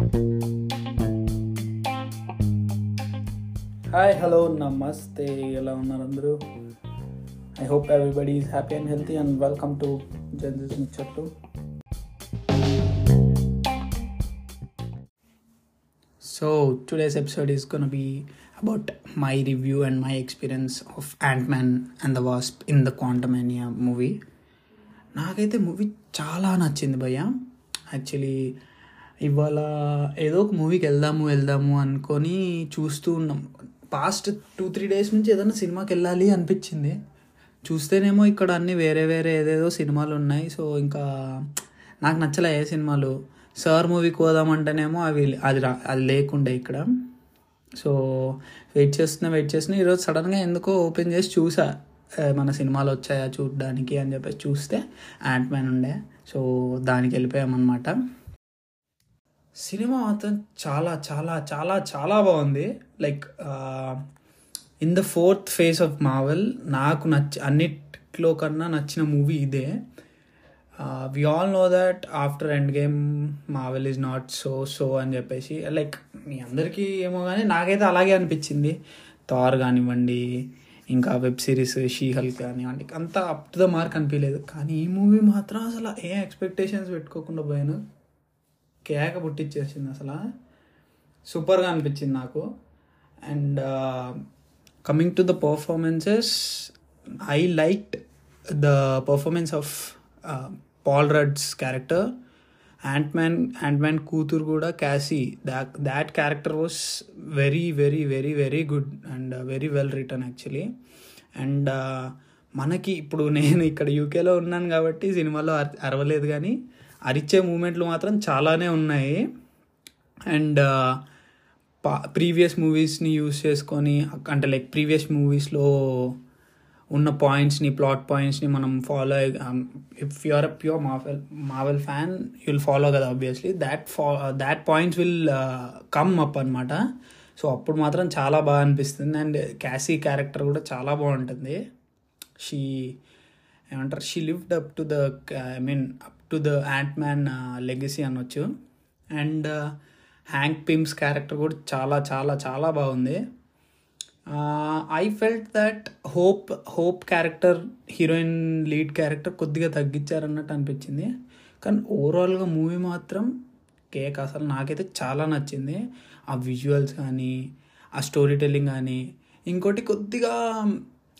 Hi hello నమస్తే ఎలా ఉన్నారు అందరూ? I hope everybody is happy and healthy and welcome to జన్జిస్ ముచ్చట్లు. So today's episode is gonna be about my review and my experience of Ant Man and the Wasp in the Quantumania movie నాకైతే movie చాలా నచ్చింది భయ్య. Actually ఇవాళ ఏదో ఒక మూవీకి వెళ్దాము వెళ్దాము అనుకొని చూస్తూ ఉన్నాం. పాస్ట్ టూ త్రీ డేస్ నుంచి ఏదైనా సినిమాకి వెళ్ళాలి అనిపించింది. చూస్తేనేమో ఇక్కడ అన్ని వేరే వేరే ఏదేదో సినిమాలు ఉన్నాయి. సో ఇంకా నాకు నచ్చలే ఏ సినిమాలు. సార్ మూవీకి పోదామంటేనేమో అవి అది రా అది లేకుండే ఇక్కడ. సో వెయిట్ చేస్తున్నా వెయిట్ చేస్తున్నా. ఈరోజు సడన్గా ఎందుకో ఓపెన్ చేసి చూసా. మన సినిమాలు వచ్చాయా చూడడానికి అని చెప్పేసి చూస్తే యాంట్ మ్యాన్ ఉండే. సో దానికి వెళ్ళిపోయామన్నమాట. సినిమా మాత్రం చాలా చాలా చాలా చాలా బాగుంది. Like in the fourth phase of Marvel నాకు నచ్చ అన్నిట్లో కన్నా నచ్చిన మూవీ ఇదే. We all know that after Endgame Marvel is not so so అని చెప్పేసి లైక్ మీ అందరికీ ఏమో కానీ నాకైతే అలాగే అనిపించింది. థార్ కానివ్వండి ఇంకా వెబ్ సిరీస్ షీ హల్క్ కానివ్వండి అంత అప్ టు ద మార్క్ అనిపించలేదు కానీ ఈ మూవీ మాత్రం అసలు ఏ ఎక్స్పెక్టేషన్స్ పెట్టుకోకుండా పోయాను. కేక పుట్టించేసింది అసలు. సూపర్గా అనిపించింది నాకు. And coming to the performances I like the performance of Paul Rudd's character Ant Man Ant Man కూతురు కూడా Cassie that that character was very very very very good and very well return actually and మనకి ఇప్పుడు నేను ఇక్కడ యూకేలో ఉన్నాను కాబట్టి సినిమాలో అర- అరవలేదు కానీ అరిచే మూమెంట్లు మాత్రం చాలానే ఉన్నాయి. అండ్ పా ప్రీవియస్ మూవీస్ని యూస్ చేసుకొని అంటే లైక్ ప్రీవియస్ మూవీస్లో ఉన్న పాయింట్స్ని ప్లాట్ పాయింట్స్ని మనం follow if you're a pure Marvel Marvel fan you'll follow కదా ఆబ్వియస్లీ దాట్ ఫా that points will come up అనమాట సో అప్పుడు మాత్రం చాలా బాగా అనిపిస్తుంది. అండ్ క్యాసీ క్యారెక్టర్ కూడా చాలా బాగుంటుంది. షీ ఏమంటారు? She lived up to the I mean up to the Ant Man legacy అనొచ్చు. అండ్ హ్యాంక్ పిమ్స్ క్యారెక్టర్ కూడా చాలా చాలా చాలా బాగుంది. I felt that Hope Hope character heroine lead character కొద్దిగా తగ్గించారన్నట్టు అనిపించింది. కానీ ఓవరాల్గా మూవీ మాత్రం కేక్ అసలు నాకైతే చాలా నచ్చింది. ఆ విజువల్స్ కానీ ఆ స్టోరీ టెల్లింగ్ కానీ ఇంకోటి కొద్దిగా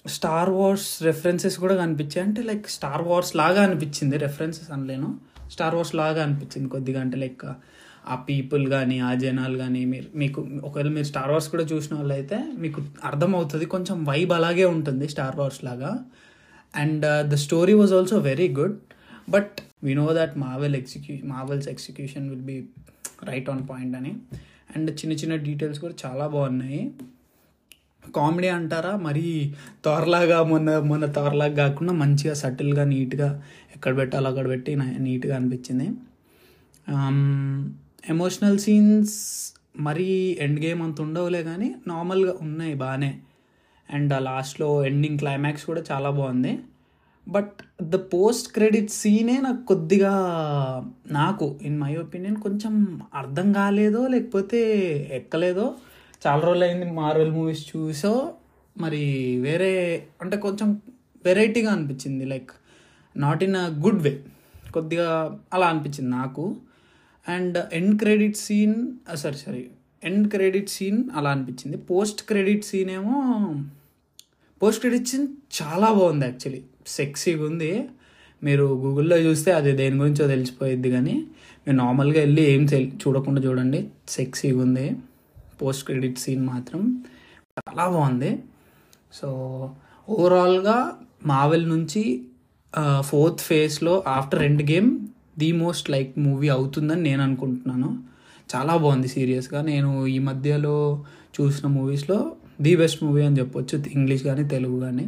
స్టార్ వార్స్ రెఫరెన్సెస్ కూడా కనిపించాయి. అంటే లైక్ స్టార్ వార్స్ లాగా అనిపించింది రెఫరెన్సెస్ అనలేను. స్టార్ వార్స్ లాగా అనిపించింది కొద్దిగా. అంటే లైక్ ఆ పీపుల్ కానీ ఆ జనాలు కానీ మీరు మీకు ఒకవేళ మీరు స్టార్ వార్స్ కూడా చూసిన వాళ్ళు అయితే మీకు అర్థమవుతుంది. కొంచెం వైబ్ అలాగే ఉంటుంది స్టార్ వార్స్ లాగా. And the story was also very good but we know that Marvel ఎగ్జిక్యూ Marvel's execution will be right on point అని. అండ్ చిన్న చిన్న డీటెయిల్స్ కూడా చాలా బాగున్నాయి. కామెడీ అంటారా? మరి తోరలాగా మొన్న మొన్న తోరలాగా కాకుండా మంచిగా సటిల్గా నీట్గా ఎక్కడ పెట్టాలో అక్కడ పెట్టి నీట్గా అనిపించింది. ఎమోషనల్ సీన్స్ మరీ ఎండ్ గేమ్ అంత ఉండవులే కానీ నార్మల్గా ఉన్నాయి బాగానే అండ్ ఆ లాస్ట్లో ఎండింగ్ క్లైమాక్స్ కూడా చాలా బాగుంది. బట్ ద పోస్ట్ క్రెడిట్ సీనే నాకు కొద్దిగా నాకు ఇన్ మై ఒపీనియన్ కొంచెం అర్థం కాలేదో లేకపోతే ఎక్కలేదో చాలా రోజులు అయింది మార్వెల్ మూవీస్ చూసో మరి వేరే అంటే కొంచెం వెరైటీగా అనిపించింది like not in a good way కొద్దిగా అలా అనిపించింది నాకు. And end credit scene sorry sorry end credit scene అలా అనిపించింది. పోస్ట్ క్రెడిట్ సీన్ ఏమో పోస్ట్ క్రెడిట్ సీన్ చాలా బాగుంది యాక్చువల్లీ సెక్సీగా ఉంది. మీరు గూగుల్లో చూస్తే అది దేని గురించో తెలిసిపోయిద్ది కానీ మీరు నార్మల్గా వెళ్ళి ఏం తెలి చూడకుండా చూడండి. సెక్సీగా ఉంది. పోస్ట్ క్రెడిట్ సీన్ మాత్రం చాలా బాగుంది. సో ఓవరాల్గా మావెల్ నుంచి ఫోర్త్ ఫేజ్లో after Endgame the most like movie అవుతుందని నేను అనుకుంటున్నాను. చాలా బాగుంది సీరియస్గా. నేను ఈ మధ్యలో చూసిన మూవీస్లో ది బెస్ట్ మూవీ అని చెప్పొచ్చు ఇంగ్లీష్ కానీ తెలుగు కానీ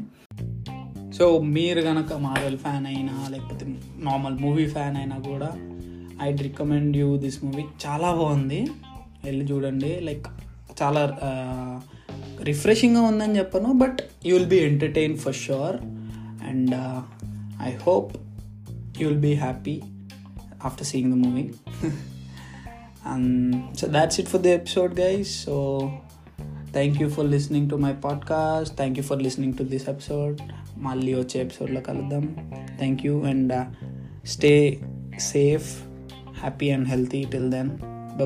సో మీరు కనుక మార్వెల్ ఫ్యాన్ అయినా లేకపోతే నార్మల్ మూవీ ఫ్యాన్ అయినా కూడా I recommend you this movie చాలా బాగుంది. వెళ్ళి చూడండి. లైక్ చాలా రిఫ్రెషింగ్గా ఉందని చెప్పను but you will be entertain for sure and I hope you will be happy after seeing the movie and so that's it for the episode guys. So thank you for listening to my podcast thank you for listening to this episode మళ్ళీ వచ్చే ఎపిసోడ్లో కలుద్దాం. Thank you and stay safe happy and healthy till then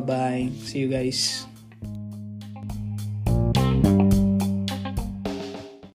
bye see you guys